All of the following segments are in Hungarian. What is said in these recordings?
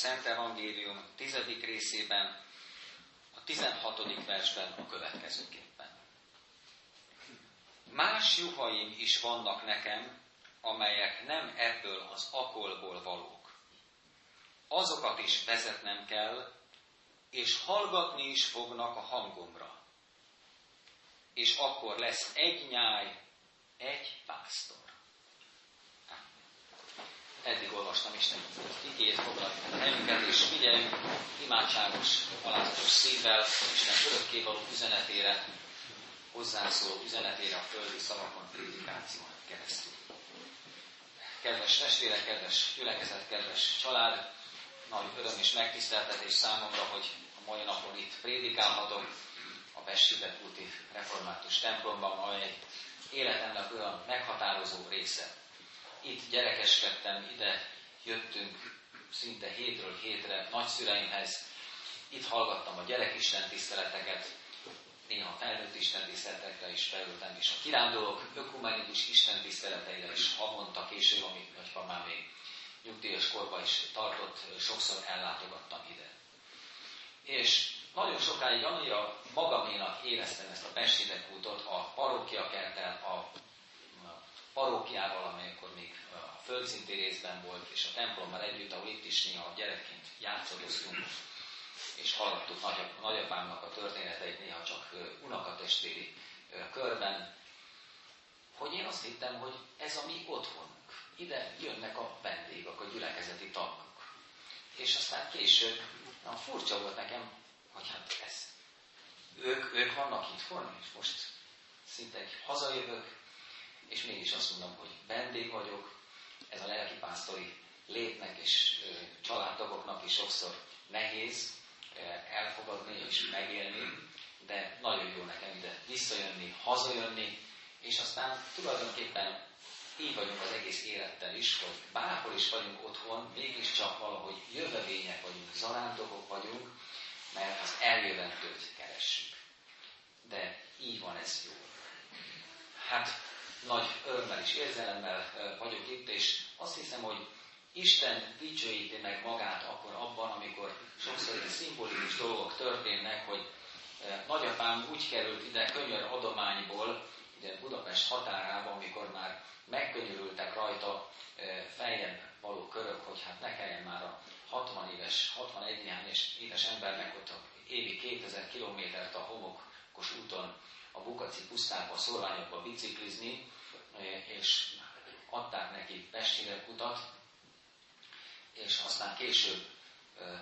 Szent Evangélium tizedik részében, a 16. versben a következőképpen. Más juhaim is vannak nekem, amelyek nem ebből az akolból valók. Azokat is vezetnem kell, és hallgatni is fognak a hangomra. És akkor lesz egy nyáj, egy pásztor. Eddig olvastam Isten igét, foglaljuk helyünket, és figyeljünk imádságos, alázatos szívvel Isten örökkévaló üzenetére, hozzászóló üzenetére a földi szavakon, prédikáción keresztül. Kedves testvérek, kedves gyülekezet, kedves család, nagy öröm és megtiszteltetés számomra, hogy a mai napon itt prédikálhatok a Pesti Református templomban, amely életemnek olyan meghatározó része. Itt gyerekeskedtem, ide jöttünk szinte hétről hétre nagyszüleimhez, itt hallgattam a gyerekisten tiszteleteket, néha felnőtt istentiszteletekre is felültem, és a kirándulók ökumenikus istentiszteleteire is havonta később, amit nagypapám még nyugdíjas korban is tartott, sokszor ellátogattam ide. És nagyon sokáig annyira magaménak éreztem ezt a útot a parókia kertel, a parókiával, amelyekor még a földszinti részben volt, és a templommal együtt, ahol itt is néha gyerekként játszadoztunk, és hallottuk nagyapámnak a történeteit néha csak unokatestvéri körben, hogy én azt hittem, hogy ez a mi otthonunk. Ide jönnek a vendégek, a gyülekezeti tagok. És aztán később, na, furcsa volt nekem, hogy hát ez, ők, ők vannak itt forni, és most szinte hazajövök, és mégis azt mondom, hogy vendég vagyok, ez a lelkipásztori létnek és családtagoknak is sokszor nehéz, elfogadni és megélni, de nagyon jó nekem ide visszajönni, hazajönni, és aztán tulajdonképpen így vagyunk az egész élettel is, hogy bárhol is vagyunk otthon, mégiscsak valahogy jövevények vagyunk, zarándokok vagyunk, mert az eljövendőt keressük. De így van ez jó. Hát nagy örömmel és érzelemmel vagyok itt, és azt hiszem, hogy Isten dicsőíti meg magát akkor abban, amikor sokszor ilyen szimbolikus dolgok történnek, hogy nagyapám úgy került ide könyör adományból, ide Budapest határában, amikor már megkönyörültek rajta feljebb való körök, hogy hát ne kelljen már a 60 éves, 61 éves, éves embernek ott évi 2000 kilométert a homokos úton a Bukaci pusztába, szorványokba biciklizni, és adták neki Pestire utat, és aztán később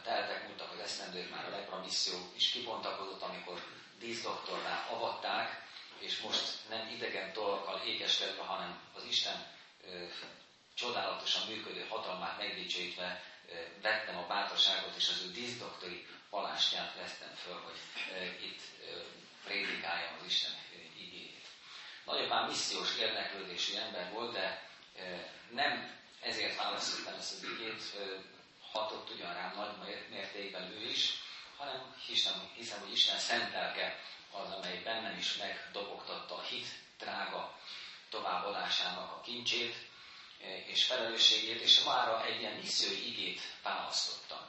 teltek múltak az esztendők, már a lepra misszió is kibontakozott, amikor díszdoktornál avatták, és most nem idegen tolakkal ékeskedve, hanem az Isten ö, csodálatosan működő hatalmát megdicsőítve ö, vettem a bátorságot, és az ő díszdoktori palástját vesztem föl, hogy ö, itt ö, prédikáljam az Isten igényét. Nagyapám missziós érdeklődésű ember volt, de nem ezért választottam ezt az igét, hatott ugyan rám nagy mértékben ő is, hanem hiszem, hiszem hogy Isten szentelke az, amely bennem is megdobogtatta a hit drága továbbadásának a kincsét és felelősségét, és mára egy ilyen missziói igét választottam.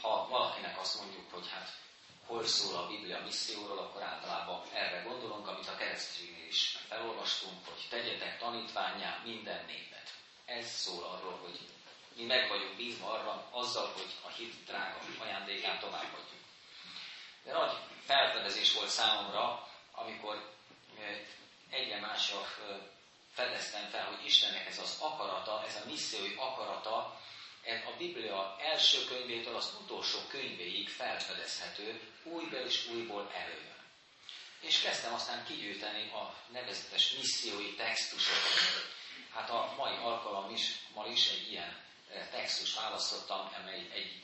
Ha valakinek azt mondjuk, hogy hát hol szól a Biblia misszióról, akkor általában erre gondolunk, amit a kereszténynél is felolvastunk, hogy tegyetek tanítványá minden népet. Ez szól arról, hogy mi meg vagyunk bízva arra, azzal, hogy a hit drága ajándékát továbbadjuk. De nagy felfedezés volt számomra, amikor egyre másra fedeztem fel, hogy Istennek ez az akarata, ez a missziói akarata a Biblia első könyvétől az utolsó könyvéig felfedezhető, újból és újból előjön. És kezdtem aztán kigyűjteni a nevezetes missziói textusokat. Hát a mai alkalom is, ma is egy ilyen e, textus választottam, amely egy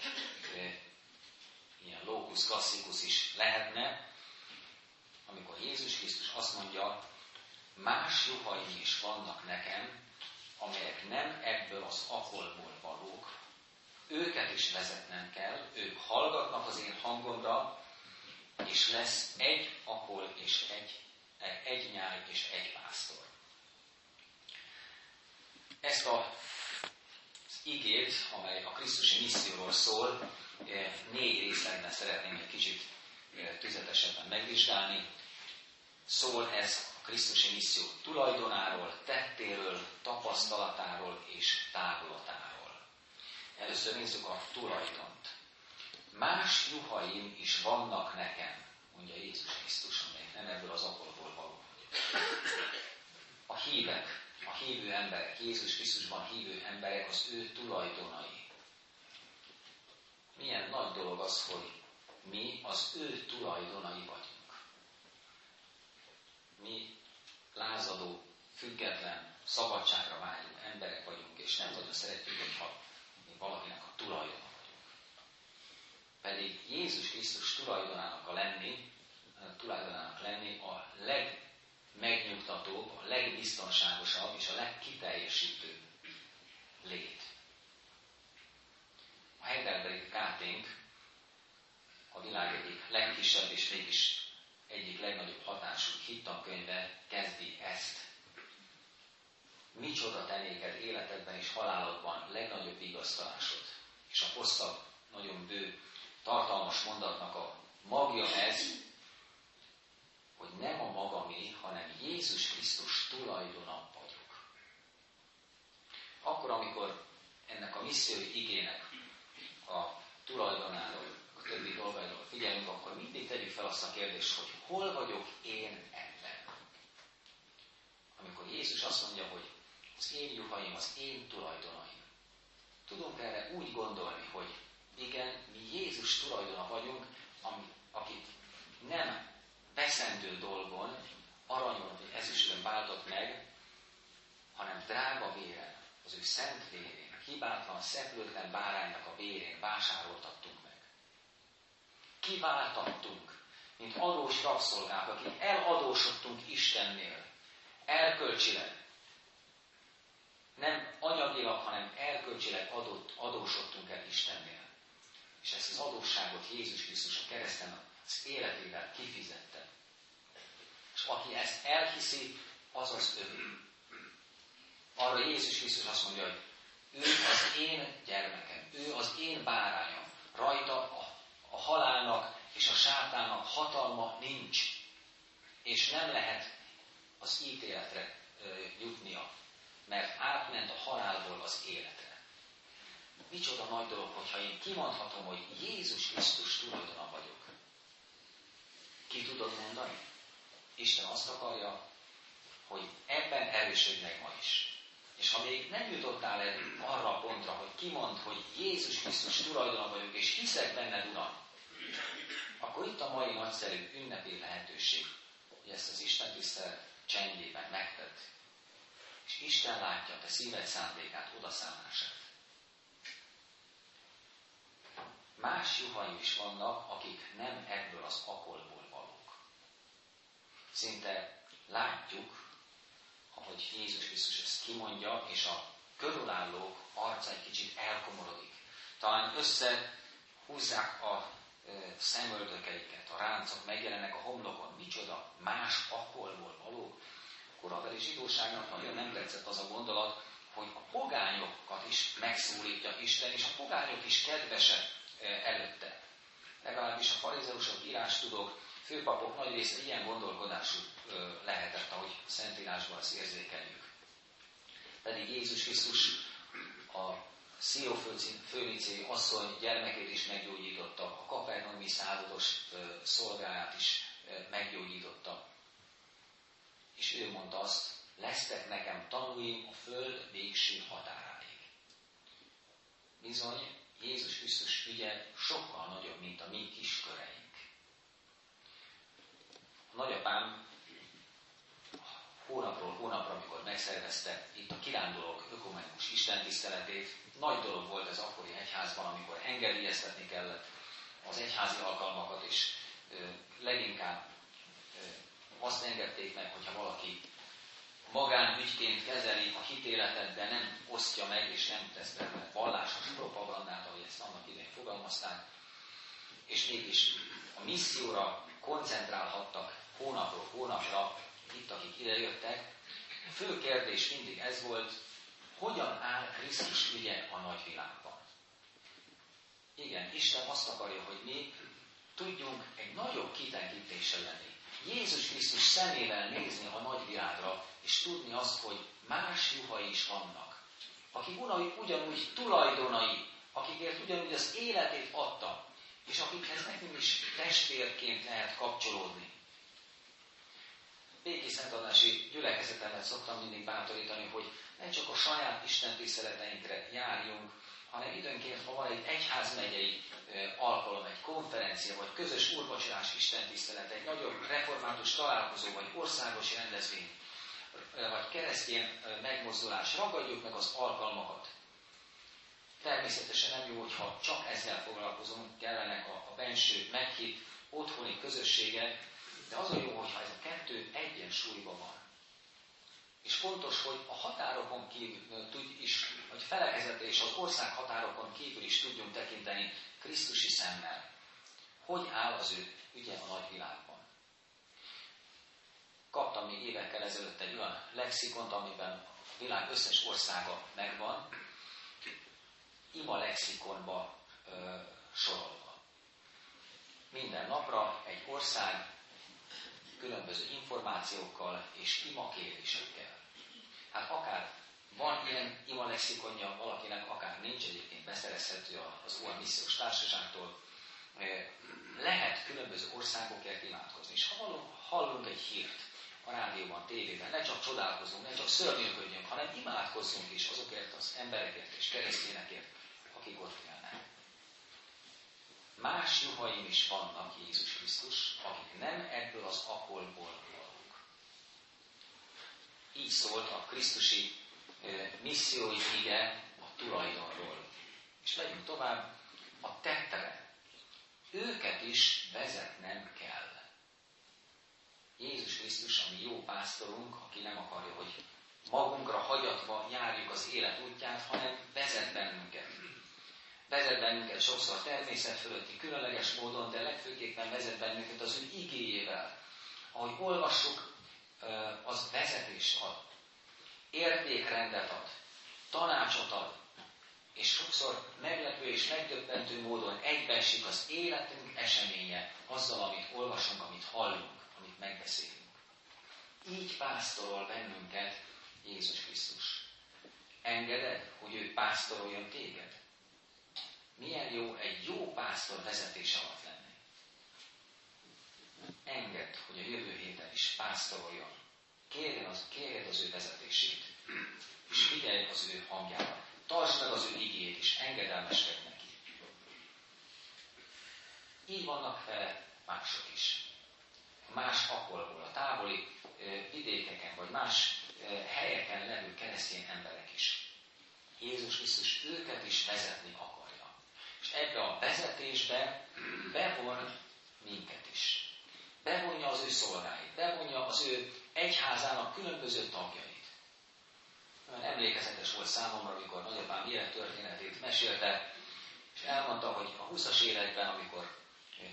e, ilyen lókusz klasszikus is lehetne, amikor Jézus Krisztus azt mondja, más juhaim is vannak nekem, amelyek nem ebből az akolból valók, őket is vezetnem kell, ők hallgatnak az én hangomra, és lesz egy akol és egy, egy nyáj és egy pásztor. Ezt a igét, amely a Krisztusi misszióról szól, eh, négy részlegben szeretném egy kicsit eh, tüzetesebben megvizsgálni. Szól ez Krisztusi misszió tulajdonáról, tettéről, tapasztalatáról és távolatáról. Először nézzük a tulajdont. Más juhaim is vannak nekem, mondja Jézus Krisztus, amelyek nem ebből az akolból való. A hívek, a hívő emberek, Jézus Krisztusban hívő emberek az ő tulajdonai. Milyen nagy dolog az, hogy mi az ő tulajdonai vagyunk. Mi lázadó, független, szabadságra vágyó emberek vagyunk, és nem nagyon szeretjük, hogyha valakinek a tulajdona pedig Jézus Krisztus tulajdonának a lenni, tulajdonának lenni a legmegnyugtatóbb, a legbiztonságosabb és a legkiteljesítőbb lét. A Heidelbergi Káténk a világ egyik legkisebb és mégis egyik legnagyobb hatású hittankönyve kezdi ezt. Micsoda tenéked életedben és halálodban legnagyobb vigasztalásod. És a hosszabb, nagyon bő tartalmas mondatnak a magja ez, hogy nem a magamé, hanem Jézus Krisztus tulajdona vagyok. Akkor, amikor ennek a missziói igének a tulajdonáról, többi dolgairól figyelünk, akkor mindig tegyük fel azt a kérdést, hogy hol vagyok én ebben. Amikor Jézus azt mondja, hogy az én juhaim, az én tulajdonaim. Tudunk erre úgy gondolni, hogy igen, mi Jézus tulajdona vagyunk, ami, akit nem veszendő dolgon, aranyon vagy ezüstön váltott meg, hanem drága véren, az ő szent vérén, hibátlan, szeplőtlen báránynak a vérén vásároltattunk meg. Kiváltattunk, mint adós rabszolgák, akik eladósodtunk Istennél, erkölcsileg, nem anyagilag, hanem erkölcsileg adott, adósodtunk el Istennél. És ezt az adósságot Jézus Krisztus a kereszten az életével kifizette. És aki ezt elhiszi, az az ő. Arra Jézus Krisztus azt mondja, hogy ő az én gyermekem, ő az én bárányom. Rajta a, a halálnak és a sátának hatalma nincs. És nem lehet az ítéletre jutnia, mert átment a halálból az életre. Micsoda nagy dolog, hogyha én kimondhatom, hogy Jézus Krisztus tulajdona vagyok. Ki tudod mondani? Isten azt akarja, hogy ebben erősödj meg ma is. És ha még nem jutottál el arra a pontra, hogy kimond, hogy Jézus Krisztus tulajdona vagyok, és hiszek benned, Uram, akkor itt a mai nagyszerű ünnepi lehetőség, hogy ezt az Isten tisztelet csendjében megtett. És Isten látja te szíved szándékát, odaszállását. Más juhaim is vannak, akik nem ebből az akolból valók. Szinte látjuk, ahogy Jézus Krisztus ezt kimondja, és a körülállók arca egy kicsit elkomorodik. Talán összehúzzák a szemöldökeiket, a ráncok megjelennek a homlokon, micsoda más akolból valók. A korabeli zsidóságnak nagyon nem tetszett az a gondolat, hogy a pogányokat is megszólítja Isten, és a pogányok is kedvesek előtte. Legalábbis a farizeusok, írástudók, főpapok nagy része ilyen gondolkodású lehetett, ahogy Szentírásban azt érzékeljük. Pedig Jézus Krisztus a Szió főnicé asszony gyermekét is meggyógyította, a kapernaumi százados szolgáját is meggyógyította. És ő mondta azt, lesztek nekem tanúim a föld végső határáig. Bizony, Jézus Krisztus ügye sokkal nagyobb, mint a mi kisköreink. A nagyapám hónapról hónapra, amikor megszervezte itt a kirándulók ökumenikus istentiszteletét, nagy dolog volt ez akkori egyházban, amikor engedélyeztetni kellett az egyházi alkalmakat, és leginkább azt engedték meg, hogyha valaki magánügyként kezeli a hitéletet, de nem osztja meg és nem tesz belőle vallásos propagandát, ahogy ezt annak idején fogalmazták, és mégis a misszióra koncentrálhattak hónapról hónapra, itt, akik idejöttek. A fő kérdés mindig ez volt, hogyan áll Krisztus ügye a nagyvilágban. Igen, Isten azt akarja, hogy mi tudjunk egy nagyobb kitekintéssel lenni. Jézus Krisztus szemével nézni a nagyvilágra, és tudni azt, hogy más juhai is vannak, akik ugyanúgy tulajdonai, akikért ugyanúgy az életét adta, és akikhez nekünk is testvérként lehet kapcsolódni. Béki Szentadási gyülekezetemet szoktam mindig bátorítani, hogy ne csak a saját Isten tiszteleteinkre járjunk, hanem időnként, ha van egy egyházmegyei alkalom, egy konferencia, vagy közös úrvacsorás tisztelet, egy nagyobb református találkozó, vagy országos rendezvény, vagy keresztény megmozdulás, ragadjuk meg az alkalmakat. Természetesen nem jó, hogyha csak ezzel foglalkozunk, kellenek a, a benső, meghitt, otthoni közösségek, de az a jó, hogyha ez a kettő egyensúlyban van. És fontos, hogy a határokon kívül tud is, hogy felekezete és az ország határokon kívül is tudjunk tekinteni Krisztusi szemmel. Hogy áll az ő ügye a nagyvilágban? Kaptam még évekkel ezelőtt egy olyan lexikont, amiben a világ összes országa megvan, ima lexikonba ö, sorolva. Minden napra egy ország különböző információkkal és imakérésekkel. Hát akár van ilyen ima lexikonja valakinek, akár nincs egyébként beszerezhető az olyan missziós társaságtól, lehet különböző országokért imádkozni. És ha hallunk egy hírt a rádióban, tévében, ne csak csodálkozunk, ne csak szörnyűködjünk, hanem imádkozzunk is azokért az emberekért és keresztényekért, akik ott élnek. Más juhaim is vannak Jézus Krisztus, akik nem ebből az akolból valók. Így szólt a Krisztusi missziói ige a tulajdonról. És megyünk tovább, a tettere. Őket is vezetnem kell. Jézus Krisztus, ami jó pásztorunk, aki nem akarja, hogy magunkra hagyatva járjuk az élet útját, hanem vezet bennünket vezet bennünket sokszor természet fölötti különleges módon, de legfőképpen vezet bennünket az ő igéjével. Ahogy olvassuk, az vezetést ad, értékrendet ad, tanácsot ad, és sokszor meglepő és megdöbbentő módon egybeesik az életünk eseménye azzal, amit olvasunk, amit hallunk, amit megbeszélünk. Így pásztorol bennünket Jézus Krisztus. Engeded, hogy ő pásztoroljon téged? Milyen jó egy jó pásztor vezetés alatt lenni. Engedd, hogy a jövő héten is pásztoroljon. Kérjen az, kérjed az ő vezetését. És figyelj az ő hangjára. Tartsd meg az ő igét is, engedelmeskedj neki. Így vannak fel mások is. Más akolból, a távoli vidékeken, vagy más helyeken levő keresztény emberek is. Jézus Krisztus őket is vezetni akar és ebbe a vezetésbe bevon minket is. Bevonja az ő szolgáit, bevonja az ő egyházának különböző tagjait. Olyan emlékezetes volt számomra, amikor nagyapám élettörténetét mesélte, és elmondta, hogy a 20-as években, amikor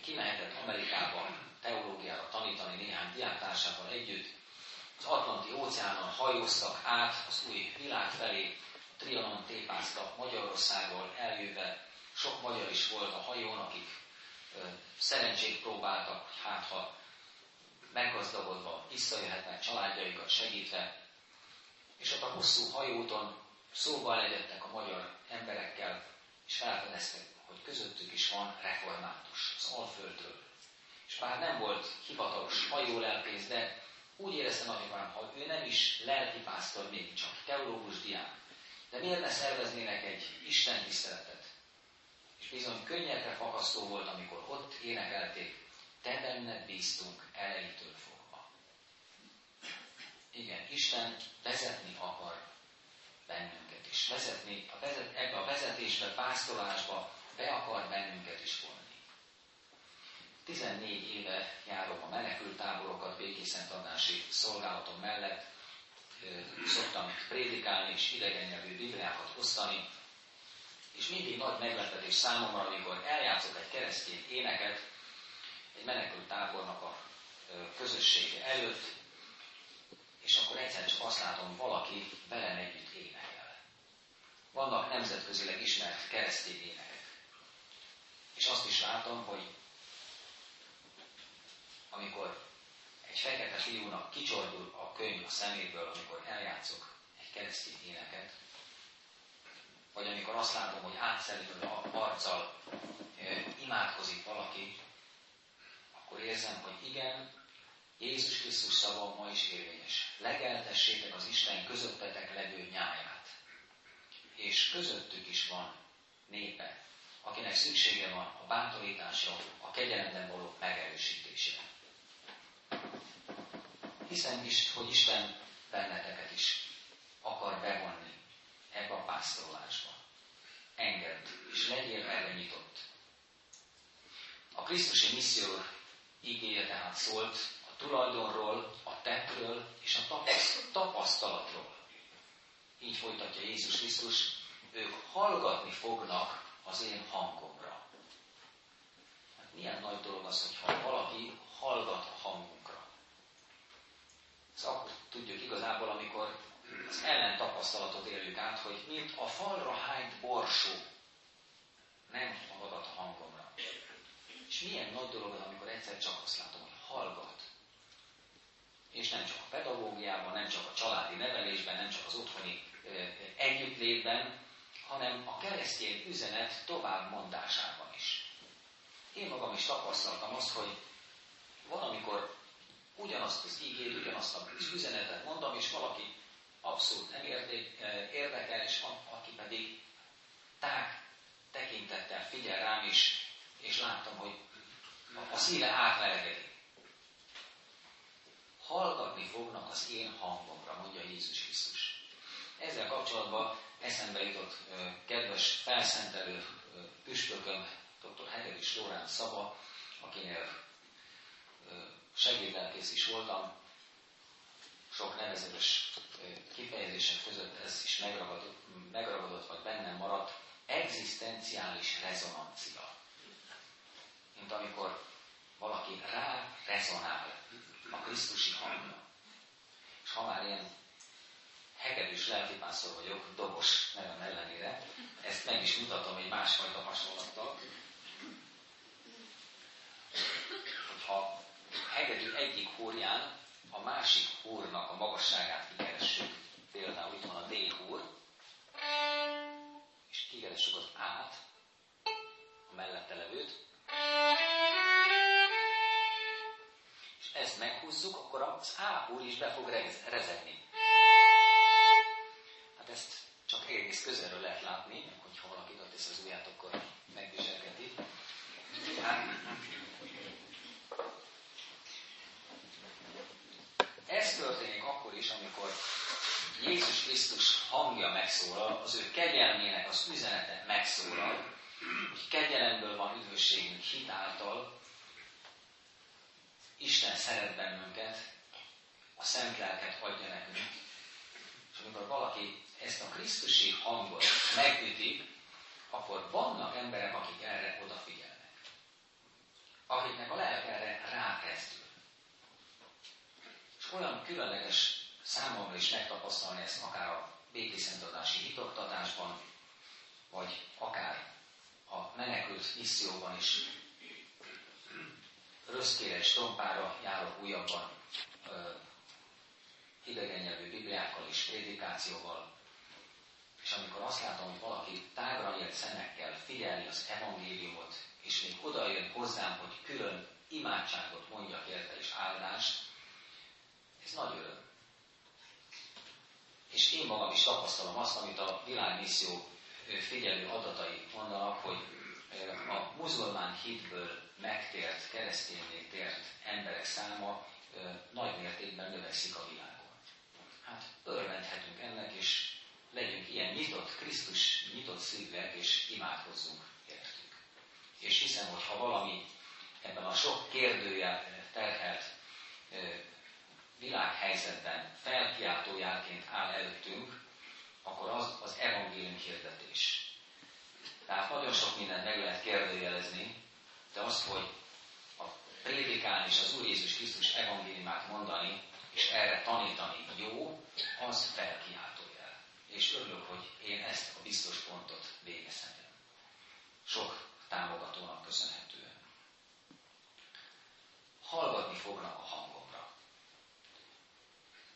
kimehetett Amerikába teológiára tanítani néhány diáktársával együtt, az Atlanti óceánon hajóztak át az új világ felé, Trianon tépáztak Magyarországról eljöve sok magyar is volt a hajón, akik szerencsét próbáltak, hát ha meggazdagodva visszajöhetnek családjaikat segítve, és ott a hosszú hajóton szóval legyettek a magyar emberekkel, és felfedeztek, hogy közöttük is van református az Alföldről. És bár nem volt hivatalos hajólelkész, de úgy érezte nagyapám, hogy ő nem is lelkipásztor még csak, teológus diák. De miért ne szerveznének egy Isten tiszteletet, és bizony könnyedre fakasztó volt, amikor ott énekelték, te benned bíztunk elejétől fogva. Igen, Isten vezetni akar bennünket is. Vezetni, a vezet, ebbe a vezetésbe, pásztorásba be akar bennünket is volni. 14 éve járom a menekült táborokat békészent tanási szolgálatom mellett, szoktam prédikálni és idegen nyelvű bibliákat osztani, és mindig nagy meglepetés számomra, amikor eljátszok egy keresztény éneket egy menekült tábornak a közössége előtt, és akkor egyszer csak azt látom, valaki velem együtt énekel. Vannak nemzetközileg ismert keresztény énekek. És azt is látom, hogy amikor egy fekete fiúnak kicsordul a könyv a szeméből, amikor eljátszok egy keresztény éneket, vagy amikor azt látom, hogy átszelítő arccal e, imádkozik valaki, akkor érzem, hogy igen, Jézus Krisztus szava ma is érvényes. Legeltessétek az Isten közöttetek levő nyáját. És közöttük is van népe, akinek szüksége van a bátorításra, a kegyelemben való megerősítésére. Hiszem is, hogy Isten benneteket is akar bevonni ebbe a pásztorolásba. Engedd, és legyél erre nyitott. A Krisztusi misszió igéje tehát szólt a tulajdonról, a tettről és a tapasztalatról. Így folytatja Jézus Krisztus, ők hallgatni fognak az én hangomra. Hát milyen nagy dolog az, hogyha valaki hallgat a hangunkra. Ez akkor tudjuk igazából, amikor az ellen tapasztalatot éljük át, hogy mint a falra hányt borsó, nem hallgat a hangomra. És milyen nagy dolog az, amikor egyszer csak azt látom, hogy hallgat. És nem csak a pedagógiában, nem csak a családi nevelésben, nem csak az otthoni együttlétben, hanem a keresztény üzenet továbbmondásában is. Én magam is tapasztaltam azt, hogy van, amikor ugyanazt az ígét, ugyanazt az üzenetet mondom, és valaki abszolút nem érték, érdekel, és aki pedig tág tekintettel figyel rám is, és láttam, hogy a szíve átmelegedik. Hallgatni fognak az én hangomra, mondja Jézus Krisztus. Ezzel kapcsolatban eszembe jutott kedves felszentelő püspököm, dr. Hegedűs Lórán Szaba, akinél segédlelkész is voltam, sok nevezetes kifejezések között ez is megragadott, megragadott vagy bennem maradt, egzisztenciális rezonancia. Mint amikor valaki rá rezonál a Krisztusi hangra. És ha már ilyen hegedűs lelkipásztor vagyok, dobos nevem ellenére, ezt meg is mutatom egy másfajta hasonlattal. Hogyha hegedű egyik húrján a másik húrnak a magasságát kikeressük, például itt van a D húr, és kikeressük az át, a mellette levőt, és ezt meghúzzuk, akkor az A húr is be fog rezegni. Hát ezt csak egész közelről lehet látni, hogyha valaki ott tesz az ujját, akkor megviselgeti. Hát, Ez is, amikor Jézus Krisztus hangja megszólal, az ő kegyelmének az üzenete megszólal, hogy kegyelemből van üdvösségünk hitáltal, Isten szeret bennünket, a szent lelket adja nekünk. És amikor valaki ezt a Krisztusi hangot megüti, akkor vannak emberek, akik erre odafigyelnek. Akiknek a lelk erre rákezdül olyan különleges számomra is megtapasztalni ezt akár a békészentadási hitoktatásban, vagy akár a menekült misszióban is röszkére és trompára járok újabban idegen nyelvű bibliákkal és prédikációval, és amikor azt látom, hogy valaki tágra nyílt szemekkel figyeli az evangéliumot, és még oda jön hozzám, hogy külön imádságot mondjak érte és áldást, ez nagy öröm. És én magam is tapasztalom azt, amit a világmisszió figyelő adatai mondanak, hogy a muzulmán hitből megtért, keresztényné tért emberek száma nagy mértékben növekszik a világon. Hát örvendhetünk ennek, és legyünk ilyen nyitott, Krisztus nyitott szívűek, és imádkozzunk értük. És hiszem, hogy ha valami ebben a sok kérdőjel terhelt világhelyzetben felkiáltójárként áll előttünk, akkor az az evangélium hirdetés. Tehát nagyon sok mindent meg lehet kérdőjelezni, de az, hogy a prédikálni és az Úr Jézus Krisztus evangéliumát mondani, és erre tanítani jó, az felkiáltójel. És örülök, hogy én ezt a biztos pontot végezhetem. Sok támogatónak köszönhetően. Hallgatni fognak a hangomra.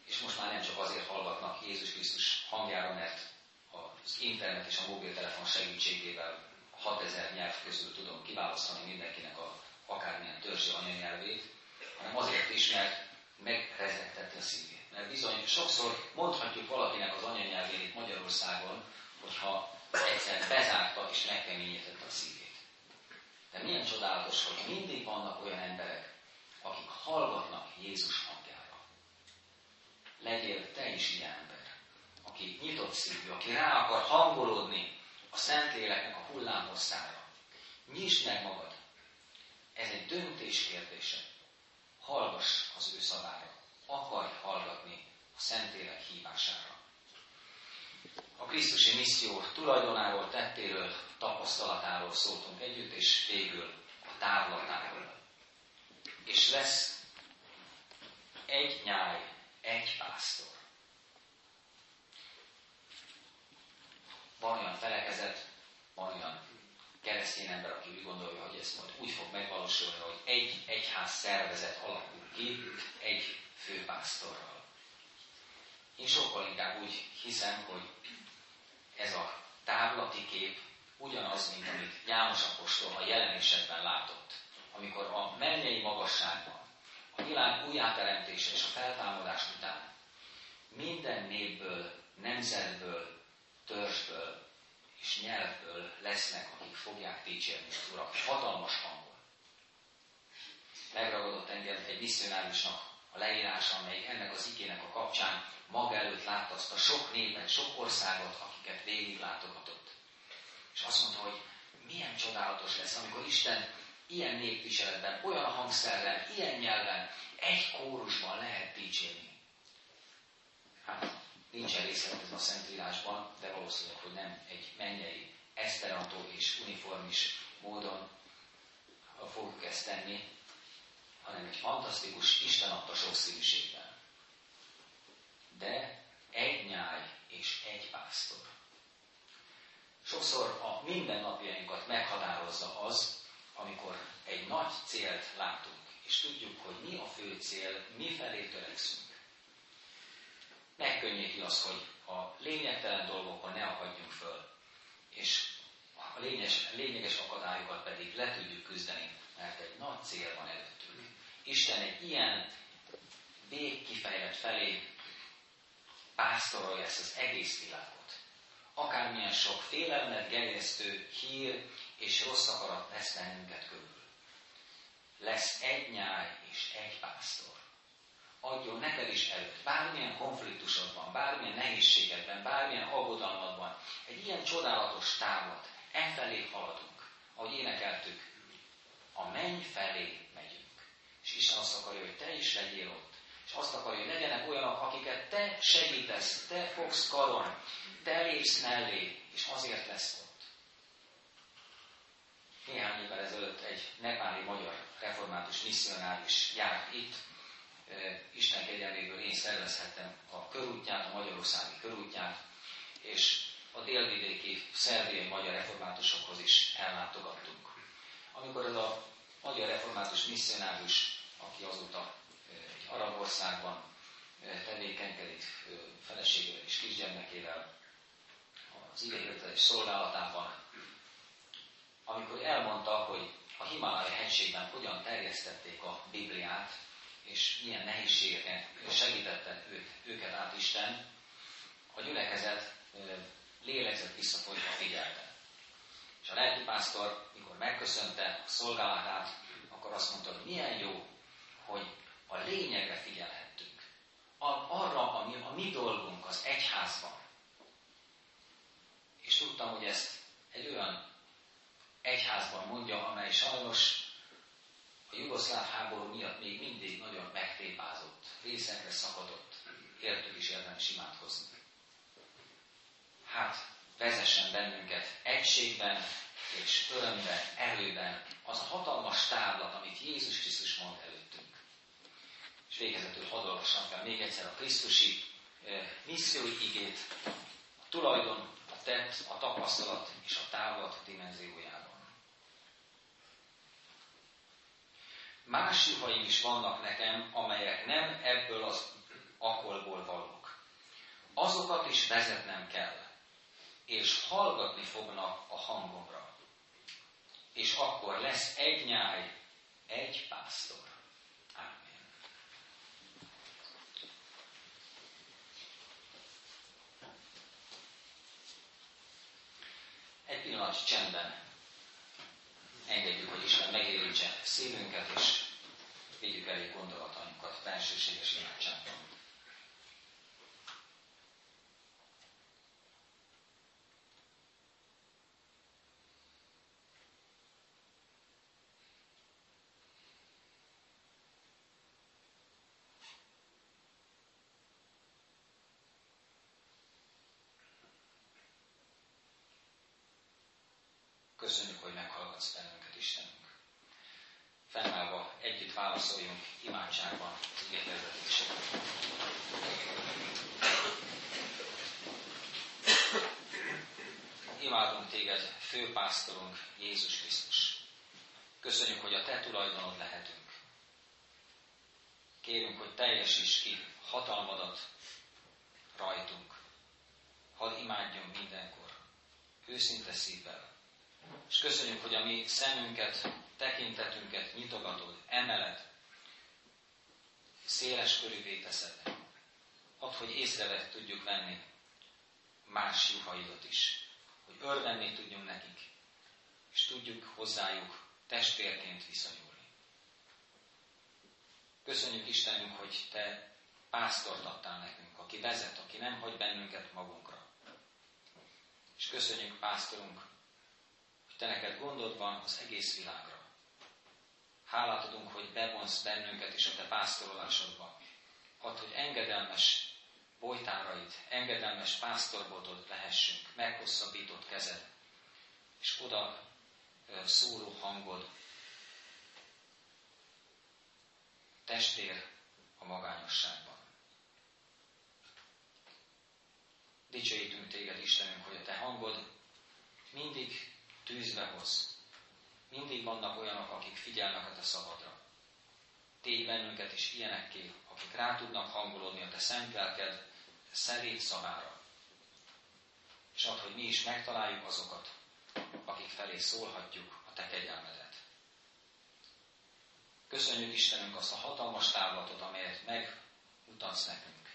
És most már nem csak azért hallgatnak Jézus Krisztus hangjára, mert az internet és a mobiltelefon segítségével 6000 nyelv közül tudom kiválasztani mindenkinek a akármilyen törzsi anyanyelvét, hanem azért is, mert megrezegtette a szívét. Mert bizony sokszor mondhatjuk valakinek az anyanyelvén itt Magyarországon, hogyha egyszer bezárta és megkeményítette a szívét. De milyen csodálatos, hogy mindig vannak olyan emberek, akik hallgatnak Jézus hangjára. Legyél te is ilyen ember, aki nyitott szívű, aki rá akar hangolódni a Szentléleknek a hullámhosszára. Nyisd meg magad. Ez egy döntés kérdése. Hallgass az ő szavára. Akarj hallgatni a Szentlélek hívására. A Krisztusi misszió tulajdonáról, tettéről, tapasztalatáról szóltunk együtt, és végül a távlatáról. És lesz egy nyáj, egy pásztor. Van olyan felekezet, van olyan keresztény ember, aki úgy gondolja, hogy ez majd úgy fog megvalósulni, hogy egy egyház szervezet alakul ki egy főpásztorral. Én sokkal inkább úgy hiszem, hogy ez a távlati kép ugyanaz, mint amit János Apostol a jelenésekben látott, amikor a mennyei magasságban, a világ újjáteremtése és a feltámadás után minden népből, nemzetből, törzsből és nyelvből lesznek, akik fogják dicsérni az Urat hatalmas hangon. Megragadott engem egy misszionárisnak a leírása, amelyik ennek az igének a kapcsán maga előtt látta azt a sok népet, sok országot, akiket végig látogatott. És azt mondta, hogy milyen csodálatos lesz, amikor Isten ilyen népviseletben, olyan hangszerrel, ilyen nyelven, egy kórusban lehet dicsérni. Hát, nincsen részletezve a Szentírásban, de valószínűleg, hogy nem egy mennyei, eszterantó és uniformis módon fogjuk ezt tenni, hanem egy fantasztikus, Isten adta sokszínűségben. De egy nyáj és egy pásztor. Sokszor a mindennapjainkat meghatározza az, amikor egy nagy célt látunk, és tudjuk, hogy mi a fő cél, mi felé törekszünk. Megkönnyíti az, hogy a lényegtelen dolgokon ne akadjunk föl, és a lényes, lényeges akadályokat pedig le tudjuk küzdeni, mert egy nagy cél van előttünk. Isten egy ilyen végkifejlet felé pásztorolja ezt az egész világot. Akármilyen sok félelmet gerjesztő hír és rossz akarat lesz bennünket körül. Lesz egy nyáj és egy pásztor. Adjon neked is előtt, bármilyen konfliktusodban, bármilyen nehézségedben, bármilyen aggodalmadban, egy ilyen csodálatos távot, e felé haladunk, ahogy énekeltük, a menny felé megyünk. És Isten azt akarja, hogy te is legyél ott. És azt akarja, hogy legyenek olyanok, akiket te segítesz, te fogsz karon, te lépsz mellé, és azért lesz ott. Néhány évvel ezelőtt egy nepáli magyar református misszionáris járt itt, Isten kegyelméből én szervezhettem a körútját, a Magyarországi körútját, és a délvidéki szerbiai magyar reformátusokhoz is ellátogattunk. Amikor ez a magyar református misszionárius, aki azóta egy arab országban tevékenykedik feleségével és kisgyermekével az idehirdetés szolgálatában, amikor elmondta, hogy a Himalaya hegységben hogyan terjesztették a Bibliát, és milyen nehézségeken segítette őt, őket át Isten, a gyülekezet lélegzett visszafolytva figyelte. És a lelkipásztor, mikor megköszönte a szolgálatát, akkor azt mondta, hogy milyen jó, hogy a lényegre figyelhettünk. Arra, ami a mi dolgunk az egyházban. És tudtam, hogy ezt egy olyan egyházban mondja, amely sajnos a jugoszláv háború miatt még mindig nagyon megtépázott, részekre szakadott, értük is érdemes imádkozni. Hát, vezessen bennünket egységben és örömben, erőben az a hatalmas táblat, amit Jézus Krisztus mond előttünk. És végezetül hadd olvassam fel még egyszer a Krisztusi eh, missziói igét, a tulajdon, a tett, a tapasztalat és a távlat dimenziójában. Más juhaim is vannak nekem, amelyek nem ebből az akolból valók. Azokat is vezetnem kell, és hallgatni fognak a hangomra. És akkor lesz egy nyáj, egy pásztor. Amen. Egy pillanat csendben engedjük, hogy Isten megérintse szívünket, és vigyük elé gondolatainkat bensőséges imádságban. Köszönjük, hogy meghallgatsz bennünket, Istenünk. Fennállva együtt válaszoljunk imádságban az igényvezetésre. Imádunk téged, főpásztorunk, Jézus Krisztus. Köszönjük, hogy a te tulajdonod lehetünk. Kérünk, hogy teljesíts ki hatalmadat rajtunk. Hadd imádjunk mindenkor, őszinte szívvel, és köszönjük, hogy a mi szemünket, tekintetünket nyitogatod, emeled, széles körűvé teszed. Add, hogy észrevet tudjuk venni más juhaidat is, hogy örvenni tudjunk nekik, és tudjuk hozzájuk testvérként viszonyulni. Köszönjük Istenünk, hogy Te pásztort adtál nekünk, aki vezet, aki nem hagy bennünket magunkra. És köszönjük, pásztorunk, te neked gondod van az egész világra. Hálát adunk, hogy bevonsz bennünket is a te pásztorolásodba. Add, hogy engedelmes bolytáraid, engedelmes pásztorbotod lehessünk, meghosszabbított kezed, és oda szóló hangod, testvér a magányosságban. Dicsőítünk téged, Istenünk, hogy a te hangod mindig tűzbe hoz. Mindig vannak olyanok, akik figyelnek a te szabadra. Tégy bennünket is ilyenekké, akik rá tudnak hangolódni a te szent lelked szerét szavára. És ad, hogy mi is megtaláljuk azokat, akik felé szólhatjuk a te kegyelmedet. Köszönjük Istenünk azt a hatalmas távlatot, amelyet megmutatsz nekünk.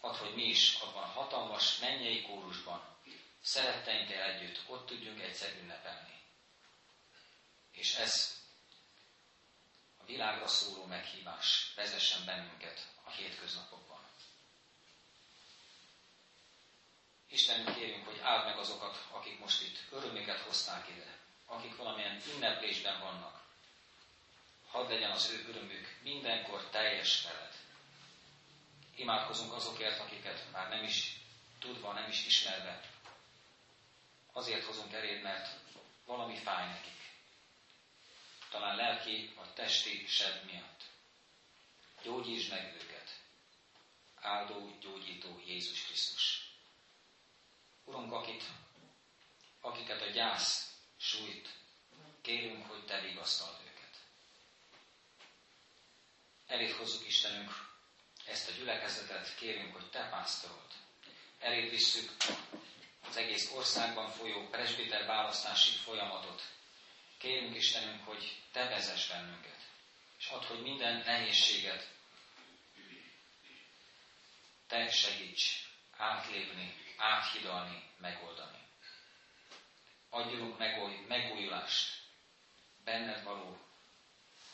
Add, hogy mi is abban hatalmas mennyei kórusban szeretteinkkel együtt ott tudjunk egyszer ünnepelni. És ez a világra szóló meghívás vezessen bennünket a hétköznapokban. Isten kérünk, hogy áld meg azokat, akik most itt öröméket hozták ide, akik valamilyen ünneplésben vannak. Hadd legyen az ő örömük mindenkor teljes veled. Imádkozunk azokért, akiket már nem is tudva, nem is ismerve azért hozunk eléd, mert valami fáj nekik. Talán lelki vagy testi seb miatt. Gyógyítsd meg őket. Áldó, gyógyító Jézus Krisztus. Urunk, akit, akiket a gyász sújt, kérünk, hogy Te vigasztald őket. Eléd hozzuk Istenünk ezt a gyülekezetet, kérünk, hogy Te pásztorold. Eléd visszük az egész országban folyó presbiter választási folyamatot. Kérünk Istenünk, hogy Te vezess bennünket, és add, hogy minden nehézséget Te segíts átlépni, áthidalni, megoldani. Adjunk megújulást, benned való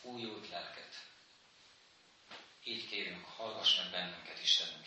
újult lelket. Így kérünk, hallgass meg bennünket, Istenünk,